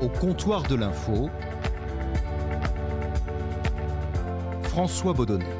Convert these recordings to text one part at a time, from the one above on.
Au comptoir de l'info, François Baudonnet.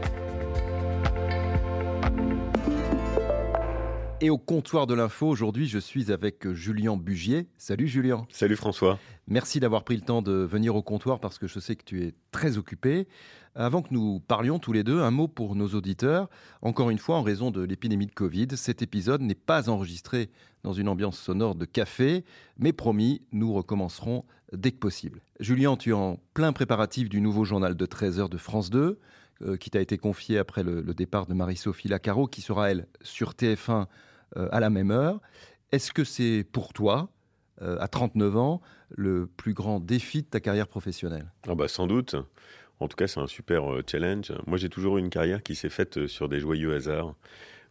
Et au comptoir de l'info, aujourd'hui, je suis avec Julien Bugier. Salut Julien. Salut François. Merci d'avoir pris le temps de venir au comptoir parce que je sais que tu es très occupé. Avant que nous parlions tous les deux, un mot pour nos auditeurs. Encore une fois, en raison de l'épidémie de Covid, cet épisode n'est pas enregistré dans une ambiance sonore de café, mais promis, nous recommencerons dès que possible. Julien, tu es en plein préparatif du nouveau journal de 13h de France 2, euh, qui t'a été confié après le, le départ de Marie-Sophie Lacaro, qui sera, elle, sur TF1 euh, à la même heure. Est-ce que c'est pour toi, euh, à 39 ans, le plus grand défi de ta carrière professionnelle? Ah bah Sans doute. En tout cas, c'est un super euh, challenge. Moi, j'ai toujours eu une carrière qui s'est faite sur des joyeux hasards,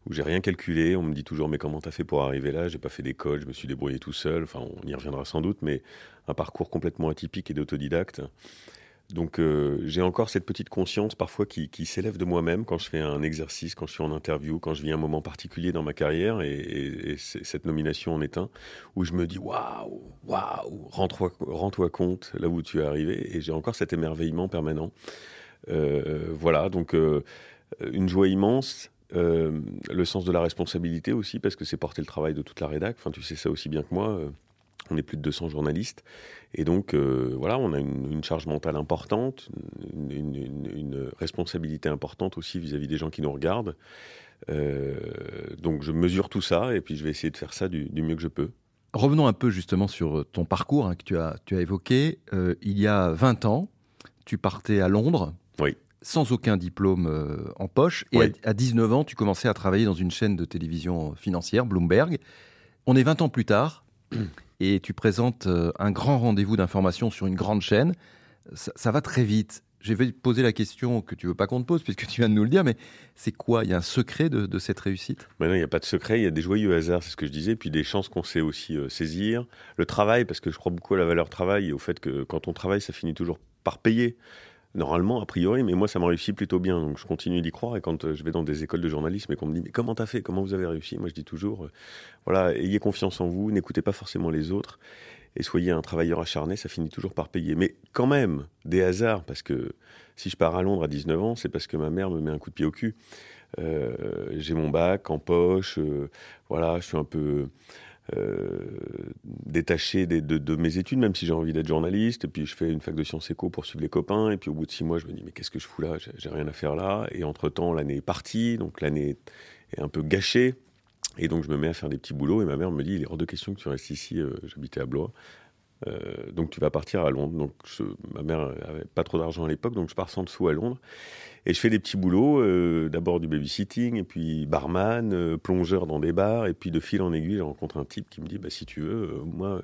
où j'ai rien calculé. On me dit toujours, mais comment t'as fait pour arriver là? J'ai pas fait d'école, je me suis débrouillé tout seul. Enfin, on y reviendra sans doute, mais un parcours complètement atypique et d'autodidacte. Donc euh, j'ai encore cette petite conscience parfois qui, s'élève de moi-même quand je fais un exercice, quand je suis en interview, quand je vis un moment particulier dans ma carrière, et, et, et cette nomination en est un, où je me dis waouh, waouh, rends-toi rends compte là où tu es arrivé, et j'ai encore cet émerveillement permanent. Euh, voilà, donc euh, une joie immense, le sens de la responsabilité aussi, parce que c'est porter le travail de toute la rédac, enfin tu sais ça aussi bien que moi. Euh, on est plus de 200 journalistes. Et donc, euh, voilà, on a une, une, charge mentale importante, une, une, une responsabilité importante aussi vis-à-vis -vis des gens qui nous regardent. Euh, donc, je mesure tout ça et puis je vais essayer de faire ça du, du mieux que je peux. Revenons un peu justement sur ton parcours hein, que tu as, tu as évoqué. Euh, il y a 20 ans, tu partais à Londres. Oui. Sans aucun diplôme euh, en poche. Et oui. à, à 19 ans, tu commençais à travailler dans une chaîne de télévision financière, Bloomberg. On est 20 ans plus tard. Et tu présentes euh, un grand rendez-vous d'information sur une grande chaîne. Ça, va très vite. Je vais te poser la question que tu veux pas qu'on te pose, puisque tu viens de nous le dire, mais c'est quoi? Il y a un secret de, cette réussite? Non, il n'y a pas de secret, il y a des joyeux hasards, c'est ce que je disais, puis des chances qu'on sait aussi euh, saisir. Le travail, parce que je crois beaucoup à la valeur travail et au fait que quand on travaille, ça finit toujours par payer normalement, a priori, mais moi, ça m'a réussi plutôt bien. Donc, je continue d'y croire. Et quand euh, je vais dans des écoles de journalisme et qu'on me dit, mais comment t'as fait? Comment vous avez réussi? Moi, je dis toujours, euh, voilà, ayez confiance en vous, n'écoutez pas forcément les autres et soyez un travailleur acharné, ça finit toujours par payer. Mais quand même, des hasards, parce que si je pars à Londres à 19 ans, c'est parce que ma mère me met un coup de pied au cul. Euh, J'ai mon bac en poche, voilà, je suis un peu détaché de, mes études, même si j'ai envie d'être journaliste. Et puis je fais une fac de sciences éco pour suivre les copains. Et puis au bout de six mois, je me dis mais qu'est-ce que je fous là? J'ai rien à faire là. Et entre temps, l'année est partie, donc l'année est un peu gâchée. Et donc je me mets à faire des petits boulots. Et ma mère me dit il est hors de question que tu restes ici. Euh, J'habitais à Blois. Euh, donc tu vas partir à Londres. Donc ma mère avait pas trop d'argent à l'époque, donc je pars sans dessous à Londres. Et je fais des petits boulots, euh, d'abord du babysitting, et puis barman, euh, plongeur dans des bars, et puis de fil en aiguille, je rencontre un type qui me dit, bah, si tu veux, euh, moi,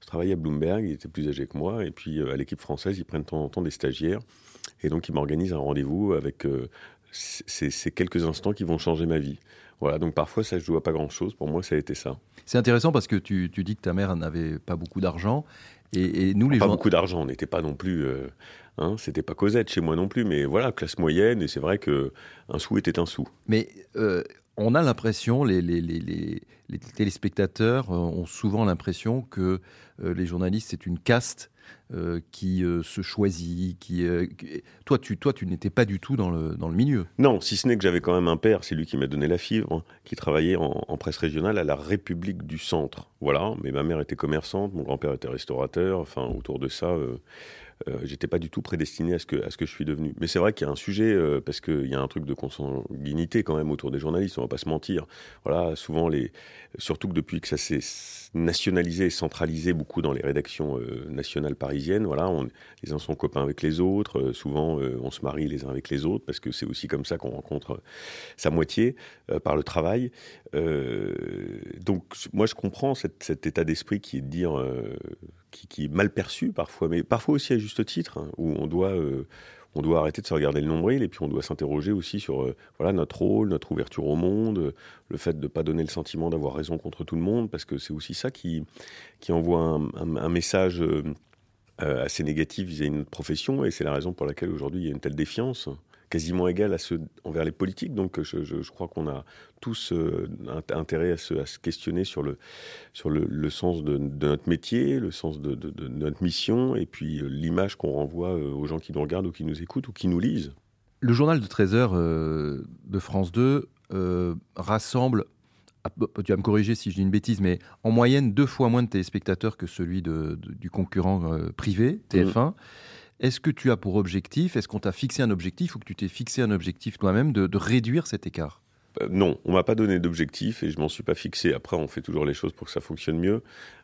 je travaillais à Bloomberg, il était plus âgé que moi, et puis à l'équipe française, ils prennent de temps en temps des stagiaires, et donc ils m'organisent un rendez-vous avec ces, quelques instants qui vont changer ma vie. Voilà, donc parfois ça ne joue à pas grand-chose, pour moi ça a été ça. C'est intéressant parce que tu, tu, dis que ta mère n'avait pas beaucoup d'argent, et, et, nous les pas gens... beaucoup d'argent, on n'était pas non plus... Euh, hein, c'était pas Cosette chez moi non plus, mais voilà, classe moyenne, et c'est vrai que un sou était un sou. Mais euh, on a l'impression, les, les, les, les, téléspectateurs ont souvent l'impression que euh, les journalistes, c'est une caste euh, qui euh, se choisit, qui, euh, qui... toi tu toi tu n'étais pas du tout dans le dans le milieu. Non, si ce n'est que j'avais quand même un père, c'est lui qui m'a donné la fibre, hein, qui travaillait en, en, presse régionale à la République du Centre. Voilà, mais ma mère était commerçante, mon grand-père était restaurateur, enfin autour de ça. Euh, j'étais pas du tout prédestiné à ce que je suis devenu. Mais c'est vrai qu'il y a un sujet euh, parce qu'il y a un truc de consanguinité quand même autour des journalistes. On va pas se mentir. Voilà, souvent les, surtout que depuis que ça s'est nationalisé et centralisé beaucoup dans les rédactions euh, nationales parisiennes, voilà, on, les uns sont copains avec les autres. Souvent, on se marie les uns avec les autres parce que c'est aussi comme ça qu'on rencontre sa moitié par le travail. Donc, moi, je comprends cet état d'esprit qui est dire qui, qui, est mal perçu parfois, mais parfois aussi à juste titre, hein, où on doit, euh, on doit arrêter de se regarder le nombril et puis on doit s'interroger aussi sur euh, voilà, notre rôle, notre ouverture au monde, euh, le fait de ne pas donner le sentiment d'avoir raison contre tout le monde, parce que c'est aussi ça qui, qui envoie un message assez négatif vis-à-vis de notre profession et c'est la raison pour laquelle aujourd'hui il y a une telle défiance quasiment égal à ceux envers les politiques. Donc je, crois qu'on a tous intérêt à se, à se, questionner sur le, sur le, sens de, notre métier, le sens de, de notre mission, et puis l'image qu'on renvoie aux gens qui nous regardent ou qui nous écoutent ou qui nous lisent. Le journal de 13 heures de France 2 rassemble ah, tu vas me corriger si je dis une bêtise, mais en moyenne deux fois moins de téléspectateurs que celui du concurrent euh, privé, TF1. Mmh. Est-ce que tu as pour objectif, est-ce qu'on t'a fixé un objectif ou que tu t'es fixé un objectif toi-même de, réduire cet écart? Euh, non, on m'a pas donné d'objectif et je m'en suis pas fixé. Après, on fait toujours les choses pour que ça fonctionne mieux.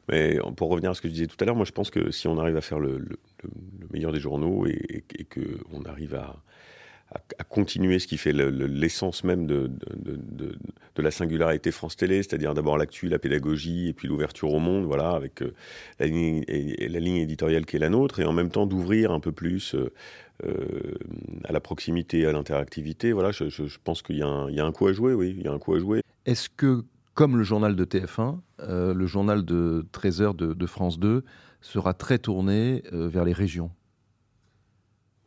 Mais pour revenir à ce que je disais tout à l'heure, moi je pense que si on arrive à faire le, meilleur des journaux et, et, et qu'on arrive à, à, continuer ce qui fait l'essence même de, la singularité France Télé, c'est-à-dire d'abord l'actu, la pédagogie et puis l'ouverture au monde, voilà, avec euh, la, ligne, éditoriale qui est la nôtre, et en même temps d'ouvrir un peu plus euh, euh, à la proximité, à l'interactivité. Voilà, je, pense qu'il y, y, a un coup à jouer, oui, il y a un coup à jouer. Est-ce que, comme le journal de TF1, le journal de 13h de, France 2 sera très tourné vers les régions?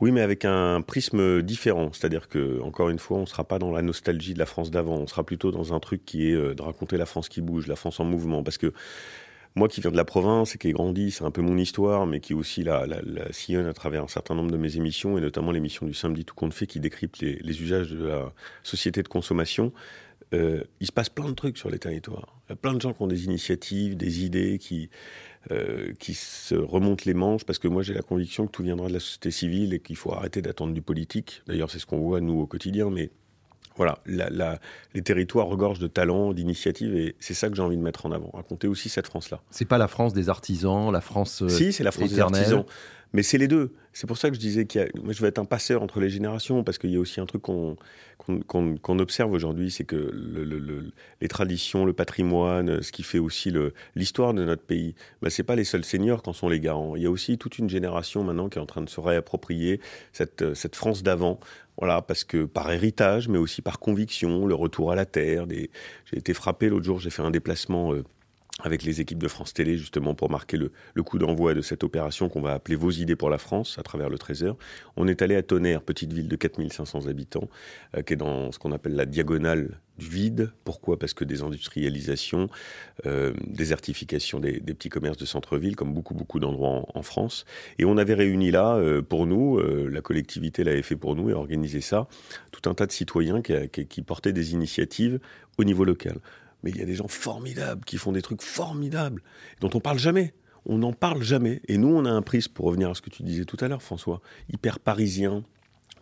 Oui, mais avec un prisme différent. C'est-à-dire que, encore une fois, on ne sera pas dans la nostalgie de la France d'avant. On sera plutôt dans un truc qui est euh, de raconter la France qui bouge, la France en mouvement. Parce que moi qui viens de la province et qui ai grandi, c'est un peu mon histoire, mais qui aussi la, la, sillonne à travers un certain nombre de mes émissions, et notamment l'émission du samedi tout compte fait, qui décrypte les usages de la société de consommation. Euh, il se passe plein de trucs sur les territoires. Il y a plein de gens qui ont des initiatives, des idées, qui, euh, qui se remontent les manches, parce que moi j'ai la conviction que tout viendra de la société civile et qu'il faut arrêter d'attendre du politique. D'ailleurs, c'est ce qu'on voit nous au quotidien, mais voilà, la, les territoires regorgent de talents, d'initiatives, et c'est ça que j'ai envie de mettre en avant. Raconter aussi cette France-là. C'est pas la France des artisans, la France. Euh, si, c'est la France des artisans. Mais c'est les deux. C'est pour ça que je disais que je vais être un passeur entre les générations, parce qu'il y a aussi un truc qu'on qu'on observe aujourd'hui, c'est que le, les traditions, le patrimoine, ce qui fait aussi l'histoire de notre pays, bah, c'est pas les seuls seigneurs qui sont les garants. Il y a aussi toute une génération maintenant qui est en train de se réapproprier cette, cette France d'avant. Voilà, parce que par héritage, mais aussi par conviction, le retour à la terre. J'ai été frappé l'autre jour, j'ai fait un déplacement. Euh, avec les équipes de France Télé, justement, pour marquer le, coup d'envoi de cette opération qu'on va appeler Vos idées pour la France, à travers le Trésor. On est allé à Tonnerre, petite ville de 4500 habitants, euh, qui est dans ce qu'on appelle la diagonale du vide. Pourquoi? Parce que des industrialisations, euh, désertification des, petits commerces de centre-ville, comme beaucoup, d'endroits en, France. Et on avait réuni là, euh, pour nous, la collectivité l'avait fait pour nous et organisé ça, tout un tas de citoyens qui portaient des initiatives au niveau local mais il y a des gens formidables qui font des trucs formidables dont on parle jamais. On n'en parle jamais. Et nous, on a un prisme, pour revenir à ce que tu disais tout à l'heure, François, hyper parisien,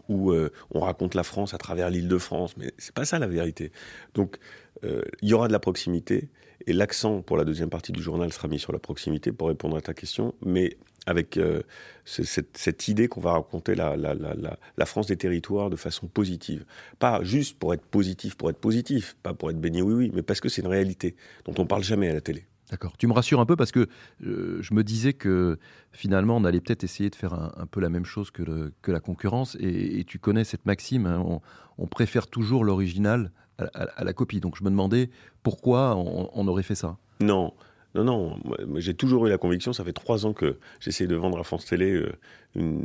où euh, on raconte la France à travers l'île de France, mais c'est pas ça la vérité. Donc, euh, il y aura de la proximité, et l'accent pour la deuxième partie du journal sera mis sur la proximité pour répondre à ta question, mais avec euh, cette, idée qu'on va raconter la, France des territoires de façon positive. Pas juste pour être positif, pour être positif, pas pour être baigné oui oui, mais parce que c'est une réalité dont on parle jamais à la télé. D'accord. Tu me rassures un peu parce que euh, je me disais que finalement on allait peut-être essayer de faire un, peu la même chose que, que la concurrence et, tu connais cette maxime, hein, on, préfère toujours l'original à, la copie. Donc je me demandais pourquoi on aurait fait ça. Non, non, non, j'ai toujours eu la conviction, ça fait trois ans que j'essaie de vendre à France Télé euh,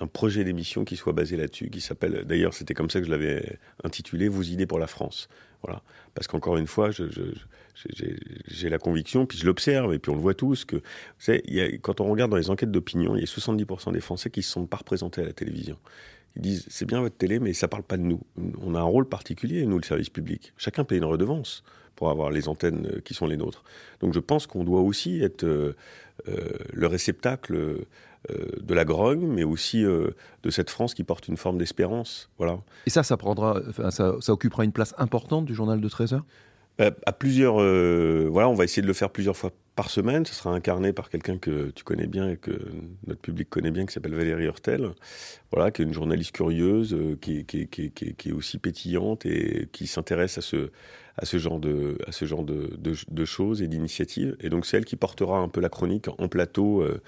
un projet d'émission qui soit basé là-dessus, qui s'appelle, d'ailleurs c'était comme ça que je l'avais intitulé, Vos idées pour la France. Voilà. Parce qu'encore une fois, j'ai la conviction, puis je l'observe, et puis on le voit tous, que quand on regarde dans les enquêtes d'opinion, il y a 70% des Français qui ne se sont pas représentés à la télévision. Ils disent, c'est bien votre télé, mais ça parle pas de nous. On a un rôle particulier, nous, le service public. Chacun paye une redevance pour avoir les antennes euh, qui sont les nôtres. Donc je pense qu'on doit aussi être euh, euh, le réceptacle de la grogne, mais aussi de cette France qui porte une forme d'espérance. Voilà. Et ça, ça, prendra, ça, occupera une place importante du journal de 13 heures? À plusieurs. voilà, on va essayer de le faire plusieurs fois par semaine. Ce sera incarné par quelqu'un que tu connais bien et que notre public connaît bien, qui s'appelle Valérie Hurtel, voilà, qui est une journaliste curieuse, qui, qui, est aussi pétillante et qui s'intéresse à ce, genre de, choses et d'initiatives. Et donc c'est elle qui portera un peu la chronique en plateau. Euh,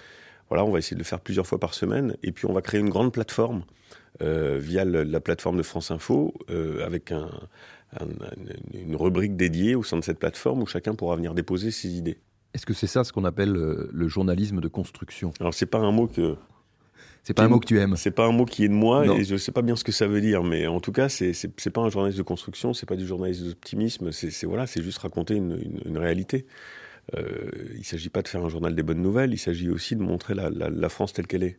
voilà, on va essayer de le faire plusieurs fois par semaine. Et puis on va créer une grande plateforme euh, via la plateforme de France Info euh, avec un, une rubrique dédiée au sein de cette plateforme où chacun pourra venir déposer ses idées. Est-ce que c'est ça ce qu'on appelle le journalisme de construction? Alors c'est pas un mot que C'est pas un mot que tu aimes. C'est pas un mot qui est de moi et je sais pas bien ce que ça veut dire, mais en tout cas, c'est pas un journaliste de construction, c'est pas du journalisme d'optimisme, c'est voilà, c'est juste raconter une, une, réalité. Euh, il s'agit pas de faire un journal des bonnes nouvelles, il s'agit aussi de montrer la, la, la France telle qu'elle est.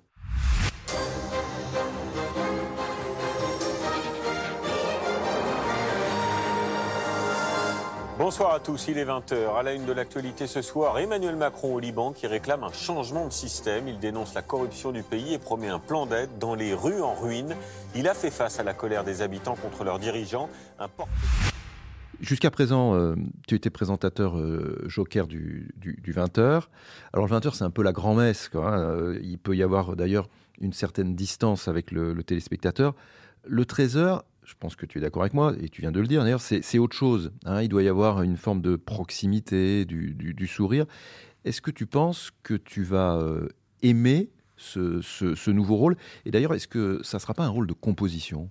Bonsoir à tous, il est 20h. À la une de l'actualité ce soir, Emmanuel Macron au Liban qui réclame un changement de système. Il dénonce la corruption du pays et promet un plan d'aide dans les rues en ruine. Il a fait face à la colère des habitants contre leurs dirigeants. Jusqu'à présent, euh, tu étais présentateur euh, joker du, 20h. Alors le 20h, c'est un peu la grand-messe. Hein. Euh, il peut y avoir d'ailleurs une certaine distance avec le, le téléspectateur. Le 13h, je pense que tu es d'accord avec moi, et tu viens de le dire d'ailleurs, c'est autre chose. Hein. il doit y avoir une forme de proximité, du, sourire. Est-ce que tu penses que tu vas euh, aimer ce, nouveau rôle? Et d'ailleurs, est-ce que ça ne sera pas un rôle de composition?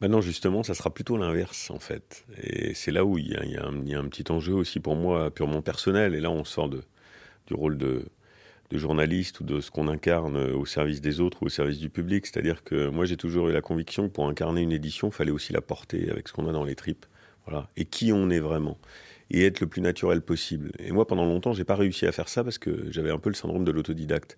Ben non, justement, ça sera plutôt l'inverse, en fait. Et c'est là où il y, a, un, petit enjeu aussi pour moi, purement personnel. Et là, on sort du rôle de, de journaliste ou de ce qu'on incarne au service des autres ou au service du public. C'est-à-dire que moi, j'ai toujours eu la conviction que pour incarner une édition, il fallait aussi la porter avec ce qu'on a dans les tripes. Voilà. Et qui on est vraiment. Et être le plus naturel possible. Et moi, pendant longtemps, j'ai pas réussi à faire ça parce que j'avais un peu le syndrome de l'autodidacte.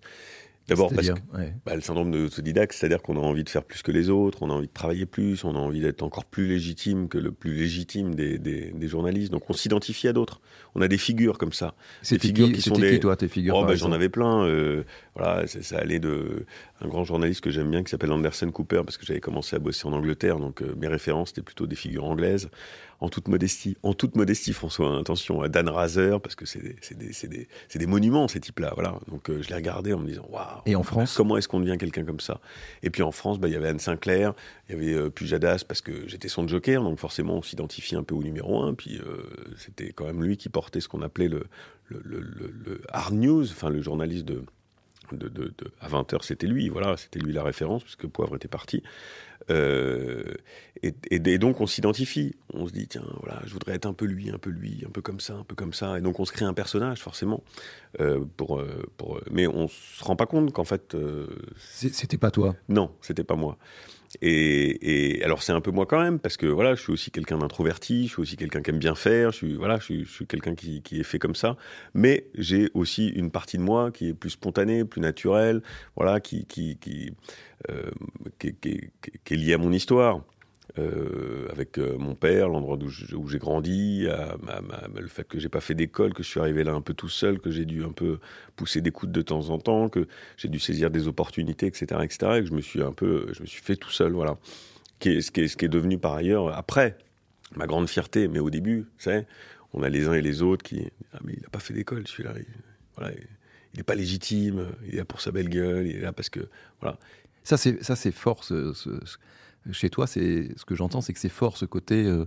D'abord parce que bah, le syndrome de l'autodidacte, c'est-à-dire qu'on a envie de faire plus que les autres, on a envie de travailler plus, on a envie d'être encore plus légitime que le plus légitime des, des, journalistes. Donc on s'identifie à d'autres. On a des figures comme ça. Des figures qui, sont des. Qui, toi, tes figures oh, bah, J'en avais plein. Euh, voilà, ça allait de un grand journaliste que j'aime bien qui s'appelle Anderson Cooper parce que j'avais commencé à bosser en Angleterre, donc euh, mes références étaient plutôt des figures anglaises en toute modestie, en toute modestie, François, hein, attention, à Dan Razer, parce que c'est des, des, des, monuments, ces types-là, voilà. Donc euh, je l'ai regardé en me disant, waouh. Et en France? Comment est-ce qu'on devient quelqu'un comme ça? Et puis en France, bah, il y avait Anne Sinclair, il y avait euh, Pujadas, parce que j'étais son joker, donc forcément on s'identifie un peu au numéro un, puis euh, c'était quand même lui qui portait ce qu'on appelait le, le, le, le, hard news, enfin le journaliste de, de, de, à 20h, c'était lui, voilà, c'était lui la référence, puisque Poivre était parti. Euh, et, donc on s'identifie, on se dit tiens voilà je voudrais être un peu lui, un peu lui, un peu comme ça, un peu comme ça, et donc on se crée un personnage forcément. Euh, pour, euh, pour, mais on se rend pas compte qu'en fait c'était pas toi. Non, c'était pas moi. Et, alors c'est un peu moi quand même parce que voilà, je suis aussi quelqu'un d'introverti, je suis aussi quelqu'un qui aime bien faire, je suis voilà, je suis, quelqu'un qui, qui, est fait comme ça. Mais j'ai aussi une partie de moi qui est plus spontanée, plus naturelle, voilà, qui qui qui, euh, qui, qui est liée à mon histoire. Euh, avec euh, mon père, l'endroit où j'ai grandi, le fait que j'ai pas fait d'école, que je suis arrivé là un peu tout seul, que j'ai dû un peu pousser des coudes de temps en temps, que j'ai dû saisir des opportunités, etc., etc., et que je me suis un peu, je me suis fait tout seul, voilà. Qui ce, qui est, ce qui est devenu par ailleurs après ma grande fierté, mais au début, c'est on a les uns et les autres qui, ah mais il n'a pas fait d'école, celui-là, il, voilà, il n'est pas légitime, il est là pour sa belle gueule, il est là parce que, voilà. Ça c'est ça c'est fort ce chez toi, c'est ce que j'entends, c'est que c'est fort ce côté, euh,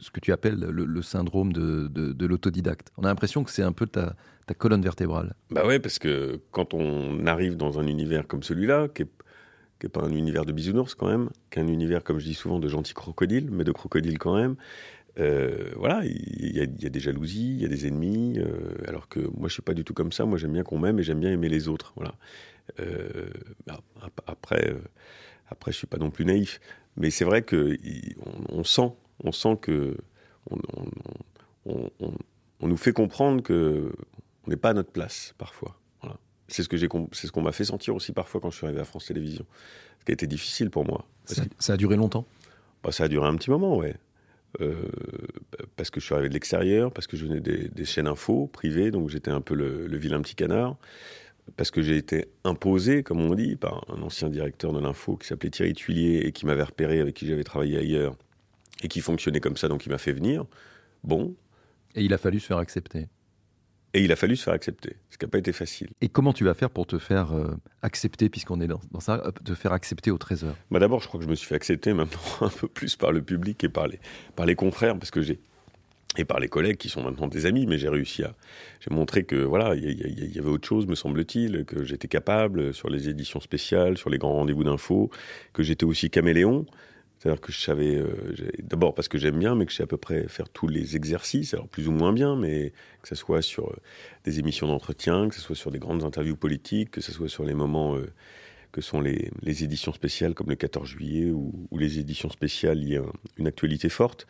ce que tu appelles le, syndrome de, l'autodidacte. On a l'impression que c'est un peu ta, colonne vertébrale. Bah ouais, parce que quand on arrive dans un univers comme celui-là, qui n'est pas un univers de bisounours quand même, qu'un univers, comme je dis souvent, de gentils crocodiles, mais de crocodiles quand même. Euh, voilà, il y, a des jalousies, il y a des ennemis, euh, alors que moi je suis pas du tout comme ça. Moi j'aime bien qu'on m'aime et j'aime bien aimer les autres. Voilà. après, après, je suis pas non plus naïf, mais c'est vrai que on, sent, on sent que on, nous fait comprendre que on n'est pas à notre place parfois. C'est ce que j'ai, c'est ce qu'on m'a fait sentir aussi parfois quand je suis arrivé à France Télévisions, ce qui a été difficile pour moi. Ça, a duré longtemps? Bah, ça a duré un petit moment, ouais. Euh, parce que je suis arrivé de l'extérieur, parce que je venais des, chaînes info privées, donc j'étais un peu le, le vilain petit canard parce que j'ai été imposé, comme on dit, par un ancien directeur de l'info qui s'appelait Thierry Tuilier et qui m'avait repéré, avec qui j'avais travaillé ailleurs, et qui fonctionnait comme ça, donc il m'a fait venir. Bon. Et il a fallu se faire accepter. Et il a fallu se faire accepter, ce qui n'a pas été facile. Et comment tu vas faire pour te faire euh, accepter, puisqu'on est dans, ça, te faire accepter au Trésor? Bah D'abord, je crois que je me suis fait accepter maintenant un peu plus par le public et par les, par les confrères, parce que j'ai et par les collègues qui sont maintenant des amis, mais j'ai réussi à, j'ai montré que voilà, il y, avait autre chose, me semble-t-il, que j'étais capable sur les éditions spéciales, sur les grands rendez-vous d'infos, que j'étais aussi caméléon, c'est-à-dire que je savais, euh, d'abord parce que j'aime bien, mais que je sais à peu près faire tous les exercices, alors plus ou moins bien, mais que ce soit sur euh, des émissions d'entretien, que ce soit sur des grandes interviews politiques, que ce soit sur les moments euh, que sont les, éditions spéciales comme le 14 juillet ou, les éditions spéciales liées à une actualité forte.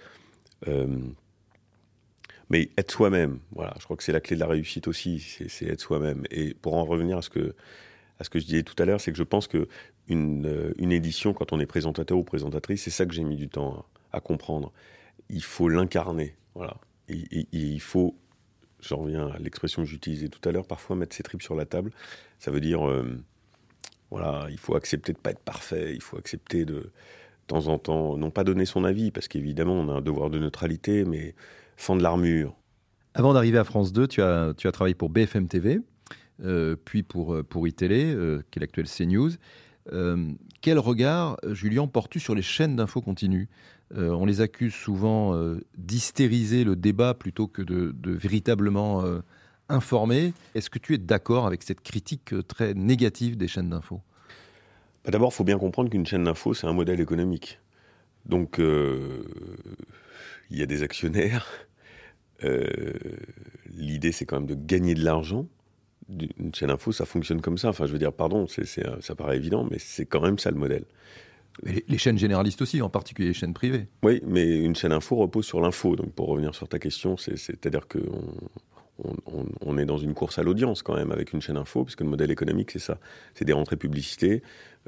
Mais être soi-même, voilà, je crois que c'est la clé de la réussite aussi, c'est être soi-même. Et pour en revenir à ce que, à ce que je disais tout à l'heure, c'est que je pense que une, euh, une, édition, quand on est présentateur ou présentatrice, c'est ça que j'ai mis du temps à, comprendre. Il faut l'incarner, voilà. Et, il faut, j'en reviens à l'expression que j'utilisais tout à l'heure, parfois mettre ses tripes sur la table. Ça veut dire, euh, voilà, il faut accepter de pas être parfait, il faut accepter de, de temps en temps, non pas donner son avis, parce qu'évidemment, on a un devoir de neutralité, mais fendre l'armure. Avant d'arriver à France 2, tu as, tu as travaillé pour BFM TV, euh, puis pour, pour iTélé, qui est l'actuel CNews. Euh, quel regard, Julien, portes-tu sur les chaînes d'infos continues? Euh, On les accuse souvent euh, d'hystériser le débat plutôt que de, véritablement informer. Est-ce que tu es d'accord avec cette critique très négative des chaînes d'infos? Bah, D'abord, il faut bien comprendre qu'une chaîne d'infos, c'est un modèle économique. Donc, il y a des actionnaires. L'idée, c'est quand même de gagner de l'argent une chaîne info, ça fonctionne comme ça. Enfin, je veux dire, pardon, c'est, ça paraît évident, mais c'est quand même ça le modèle. les, chaînes généralistes aussi, en particulier les chaînes privées. Oui, mais une chaîne info repose sur l'info. Donc, pour revenir sur ta question, c'est, à on, est dans une course à l'audience quand même avec une chaîne info, puisque le modèle économique, c'est ça. C'est des rentrées publicités,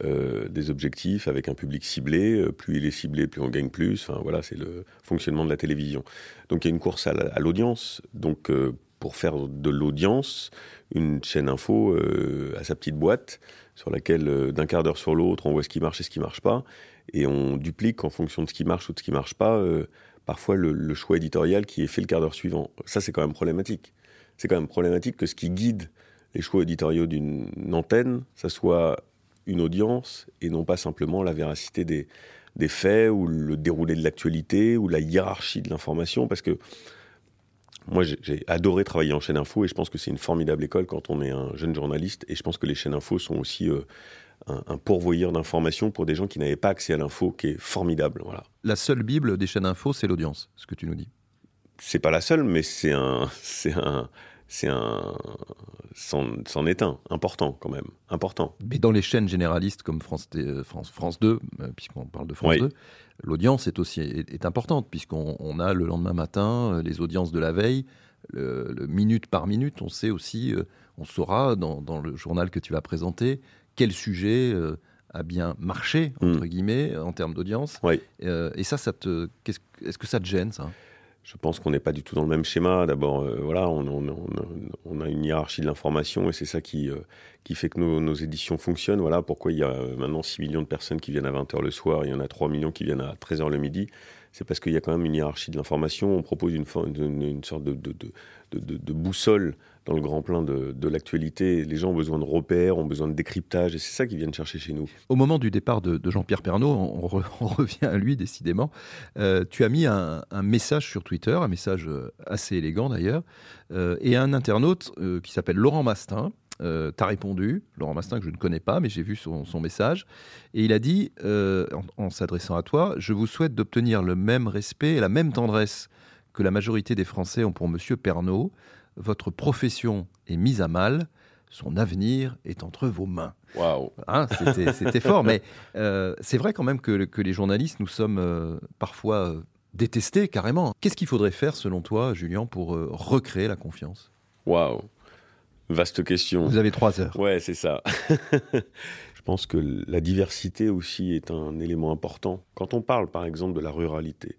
euh, des objectifs avec un public ciblé. Euh, plus il est ciblé, plus on gagne plus. Enfin, voilà, c'est le fonctionnement de la télévision. Donc, il y a une course à, l'audience. Donc, euh, pour faire de l'audience, une chaîne info à sa petite boîte sur laquelle d'un quart d'heure sur l'autre on voit ce qui marche et ce qui marche pas et on duplique en fonction de ce qui marche ou de ce qui marche pas parfois le, choix éditorial qui est fait le quart d'heure suivant. Ça c'est quand même problématique. C'est quand même problématique que ce qui guide les choix éditoriaux d'une antenne, ça soit une audience et non pas simplement la véracité des, faits ou le déroulé de l'actualité ou la hiérarchie de l'information parce que moi, j'ai adoré travailler en chaîne info et je pense que c'est une formidable école quand on est un jeune journaliste. Et je pense que les chaînes info sont aussi euh, un, pourvoyeur d'informations pour des gens qui n'avaient pas accès à l'info, qui est formidable. Voilà. La seule bible des chaînes info, c'est l'audience, ce que tu nous dis. C'est pas la seule, mais c'est un, c'est un, c'est un, c'en est un, important quand même, important. Mais dans les chaînes généralistes comme France, euh, France, France 2, euh, puisqu'on parle de France 2, l'audience est aussi est, importante, puisqu'on a le lendemain matin euh, les audiences de la veille, le, minute par minute, on sait aussi, on saura dans, le journal que tu vas présenter quel sujet a bien marché, entre mm. guillemets, en termes d'audience. et ça, ça te, est-ce que ça te gêne, ça? Je pense qu'on n'est pas du tout dans le même schéma. D'abord, euh, voilà, on, a une hiérarchie de l'information et c'est ça qui, euh, fait que nos, éditions fonctionnent. Voilà pourquoi il y a euh, maintenant 6 millions de personnes qui viennent à 20h le soir, il y en a 3 millions qui viennent à 13h le midi. C'est parce qu'il y a quand même une hiérarchie de l'information. On propose une, sorte de boussole dans le grand plein de, l'actualité. Les gens ont besoin de repères, ont besoin de décryptage, et c'est ça qu'ils viennent chercher chez nous. Au moment du départ de, Jean-Pierre Pernaud, on, revient à lui décidément, euh, tu as mis un, message sur Twitter, un message euh, assez élégant d'ailleurs, euh, et un internaute qui s'appelle Laurent Mastin, euh, t'as répondu, Laurent Mastin, que je ne connais pas, mais j'ai vu son, message. Et il a dit, en, en s'adressant à toi, Je vous souhaite d'obtenir le même respect et la même tendresse que la majorité des Français ont pour Monsieur Pernaud votre profession est mise à mal, son avenir est entre vos mains. Waouh hein, C'était fort, mais euh, c'est vrai quand même que, les journalistes, nous sommes euh, parfois euh, détestés carrément. Qu'est-ce qu'il faudrait faire, selon toi, Julien, pour recréer la confiance? Waouh Vaste question. Vous avez trois heures. Ouais, c'est ça. Je pense que la diversité aussi est un élément important. Quand on parle, par exemple, de la ruralité,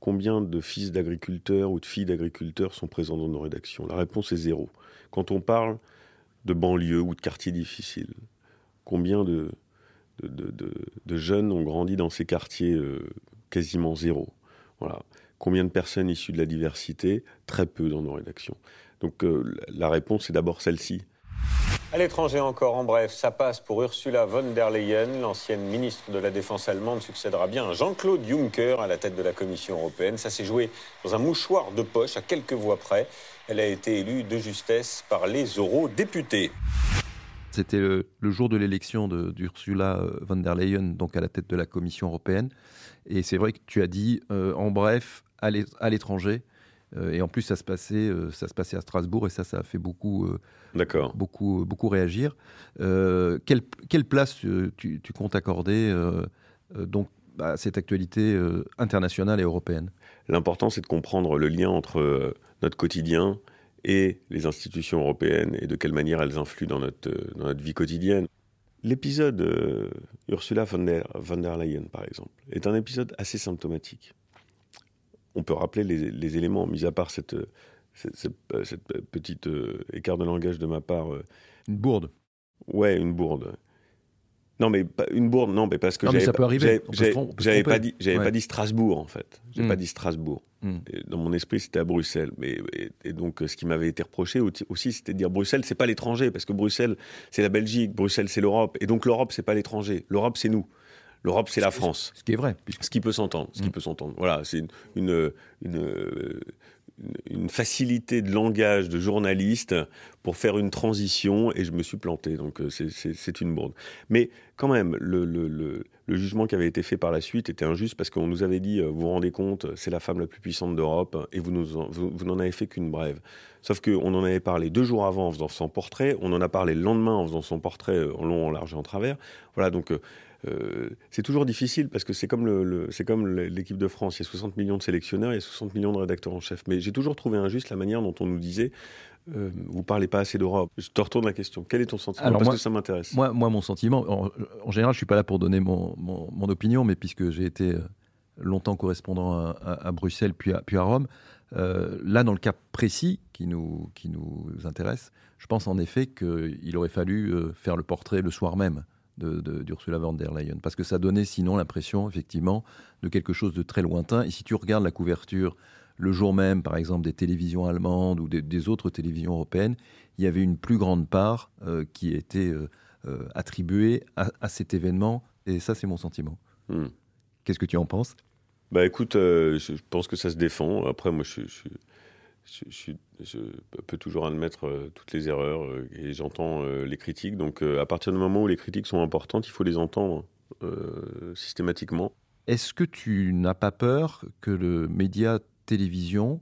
Combien de fils d'agriculteurs ou de filles d'agriculteurs sont présents dans nos rédactions? La réponse est zéro. Quand on parle de banlieues ou de quartiers difficiles, combien de, de, jeunes ont grandi dans ces quartiers euh, quasiment zéro? Voilà. Combien de personnes issues de la diversité? Très peu dans nos rédactions. Donc euh, la réponse est d'abord celle-ci. À l'étranger encore, en bref, ça passe pour Ursula von der Leyen. L'ancienne ministre de la Défense allemande succédera bien à Jean-Claude Juncker à la tête de la Commission européenne. Ça s'est joué dans un mouchoir de poche à quelques voix près. Elle a été élue de justesse par les eurodéputés. C'était le, jour de l'élection d'Ursula euh, von der Leyen, donc à la tête de la Commission européenne. Et c'est vrai que tu as dit, euh, en bref, à l'étranger, et en plus, ça se, passait, ça se passait à Strasbourg et ça, ça a fait beaucoup, beaucoup, beaucoup réagir. Quelle, quelle, place tu, tu comptes accorder donc, à cette actualité internationale et européenne? L'important, c'est de comprendre le lien entre notre quotidien et les institutions européennes et de quelle manière elles influent dans notre, dans notre vie quotidienne. L'épisode euh, Ursula von der, von der, Leyen, par exemple, est un épisode assez symptomatique. On peut rappeler les, éléments, mis à part cette, cette, petite euh, écart de langage de ma part. Euh, une bourde. Ouais, une bourde. Non, mais une bourde, non, mais parce que j'avais pas dit, j'avais pas dit Strasbourg en fait. J'ai n'ai pas hmm. dit Strasbourg. Hmm. Dans mon esprit, c'était à Bruxelles. Mais et, donc, ce qui m'avait été reproché aussi, c'était de dire Bruxelles, c'est pas l'étranger, parce que Bruxelles, c'est la Belgique, Bruxelles, c'est l'Europe, et donc l'Europe, c'est pas l'étranger. L'Europe, c'est nous. L'Europe, c'est la France. Ce qui est vrai. Ce qui peut s'entendre. Ce qui hmm. peut s'entendre. Voilà, c'est une, une une facilité de langage de journaliste pour faire une transition et je me suis planté. Donc euh, c'est une bourde. Mais quand même, le, le, le, jugement qui avait été fait par la suite était injuste parce qu'on nous avait dit, euh, vous vous rendez compte, c'est la femme la plus puissante d'Europe et vous n'en vous, vous avez fait qu'une brève. Sauf qu'on en avait parlé deux jours avant en faisant son portrait, on en a parlé le lendemain en faisant son portrait euh, en long, en large et en travers. Voilà, donc euh, c'est toujours difficile parce que c'est comme, le, c'est comme l'équipe de France. Il y a 60 millions de sélectionneurs, il y a 60 millions de rédacteurs en chef. Mais j'ai toujours trouvé injuste la manière dont on nous disait euh, vous parlez pas assez d'Europe. Je te retourne la question. Quel est ton sentiment? Alors Parce que ça m'intéresse. Moi, moi, mon sentiment, en, général, je suis pas là pour donner mon, mon, opinion, mais puisque j'ai été euh, longtemps correspondant à, Bruxelles puis à, puis à Rome, euh, là, dans le cas précis qui nous, qui nous intéresse, je pense en effet qu'il aurait fallu faire le portrait le soir même d'Ursula von der Leyen, parce que ça donnait sinon l'impression, effectivement, de quelque chose de très lointain. Et si tu regardes la couverture le jour même, par exemple, des télévisions allemandes ou des, autres télévisions européennes, il y avait une plus grande part euh, qui était euh, euh, attribuée à, cet événement. Et ça, c'est mon sentiment. Hmm. Qu'est-ce que tu en penses? Bah écoute, je pense que ça se défend. Après, moi, je, je, je, je, peux toujours admettre euh, toutes les erreurs euh, et j'entends euh, les critiques. Donc à partir du moment où les critiques sont importantes, il faut les entendre systématiquement. Est-ce que tu n'as pas peur que le média télévision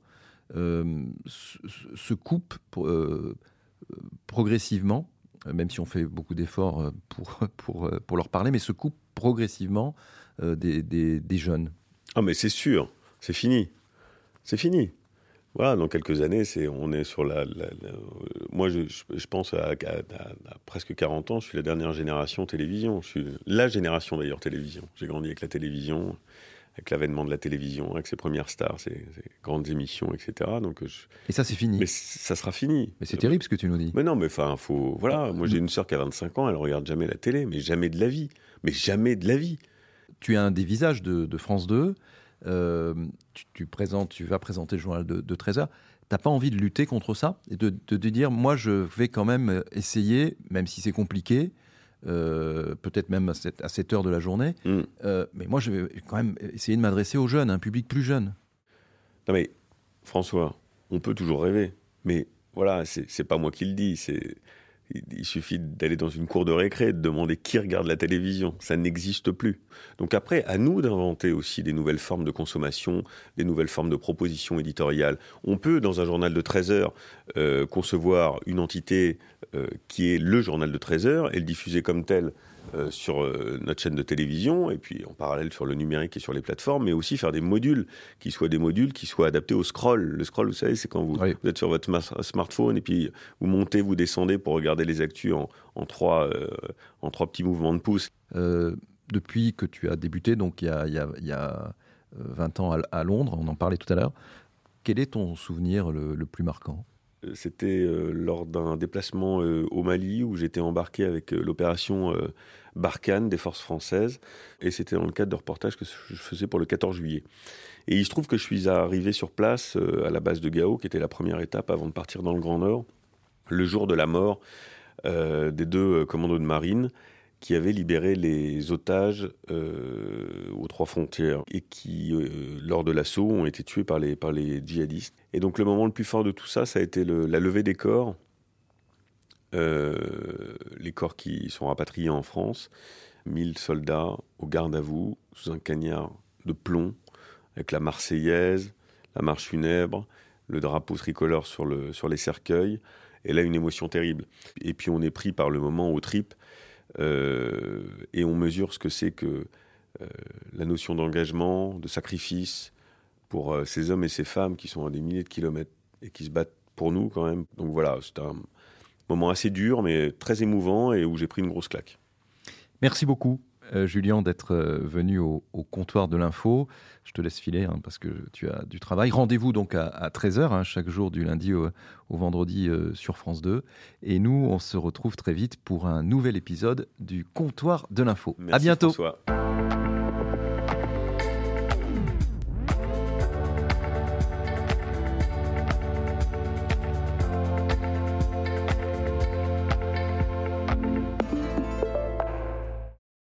se, coupe progressivement, même si on fait beaucoup d'efforts pour, pour, pour, leur parler, mais se coupe progressivement des, des, des jeunes? Ah mais c'est sûr, c'est fini. C'est fini. Voilà, dans quelques années, c'est, on est sur la. moi, je, je, pense à, presque 40 ans, je suis la dernière génération télévision. Je suis la génération d'ailleurs télévision. J'ai grandi avec la télévision, avec l'avènement de la télévision, avec ses premières stars, ses, grandes émissions, etc. Donc, Et ça, c'est fini. Mais ça sera fini. Mais c'est terrible ce que tu nous dis. Mais non, mais enfin, faut. Voilà, moi j'ai une sœur qui a 25 ans, elle regarde jamais la télé, mais jamais de la vie. Mais jamais de la vie. Tu as un des visages de, de France 2. Euh, tu, présentes, tu vas présenter le journal de, de 13 heures. T'as pas envie de lutter contre ça et de, te dire, moi, je vais quand même essayer, même si c'est compliqué, euh, peut-être même à cette, à cette, heure de la journée, mm. euh, mais moi, je vais quand même essayer de m'adresser aux jeunes, à un public plus jeune. Non mais, François, on peut toujours rêver, mais voilà, c'est pas moi qui le dis, c'est il suffit d'aller dans une cour de récré, de demander qui regarde la télévision. Ça n'existe plus. Donc après, à nous d'inventer aussi des nouvelles formes de consommation, des nouvelles formes de propositions éditoriales. On peut, dans un journal de 13 heures, euh, concevoir une entité euh, qui est le journal de 13 heures et le diffuser comme tel euh, sur euh, notre chaîne de télévision et puis en parallèle sur le numérique et sur les plateformes, mais aussi faire des modules qui soient des modules qui soient adaptés au scroll. Le scroll, vous savez, c'est quand vous, êtes sur votre smartphone et puis vous montez, vous descendez pour regarder les actus en, trois, euh, en trois petits mouvements de pouce. depuis que tu as débuté, donc il y a, il y a, 20 ans à, Londres, on en parlait tout à l'heure, quel est ton souvenir le plus marquant? C'était euh, lors d'un déplacement euh, au Mali où j'étais embarqué avec euh, l'opération Barkhane des forces françaises. Et c'était dans le cadre de reportage que je faisais pour le 14 juillet. Et il se trouve que je suis arrivé sur place à la base de Gao, qui était la première étape avant de partir dans le Grand Nord, le jour de la mort des deux commandos de marine qui avaient libéré les otages euh, aux trois frontières et qui, euh, lors de l'assaut, ont été tués par les, par les djihadistes. Et donc le moment le plus fort de tout ça, ça a été la levée des corps, euh, les corps qui sont rapatriés en France, 1000 soldats au garde à vous, sous un cagnard de plomb, avec la Marseillaise, la marche funèbre, le drapeau tricolore sur, le, sur les cercueils. Et là, une émotion terrible. Et puis on est pris par le moment au trip euh, et on mesure ce que c'est que euh, la notion d'engagement, de sacrifice pour euh, ces hommes et ces femmes qui sont à des milliers de kilomètres et qui se battent pour nous quand même. Donc voilà, c'est un moment assez dur mais très émouvant et où j'ai pris une grosse claque. Merci beaucoup. Euh, Julien, d'être euh, venu au, comptoir de l'info. Je te laisse filer hein, parce que tu as du travail. Rendez-vous donc à, 13h, hein, chaque jour du lundi au, vendredi euh, sur France 2. Et nous, on se retrouve très vite pour un nouvel épisode du comptoir de l'info. À bientôt. François.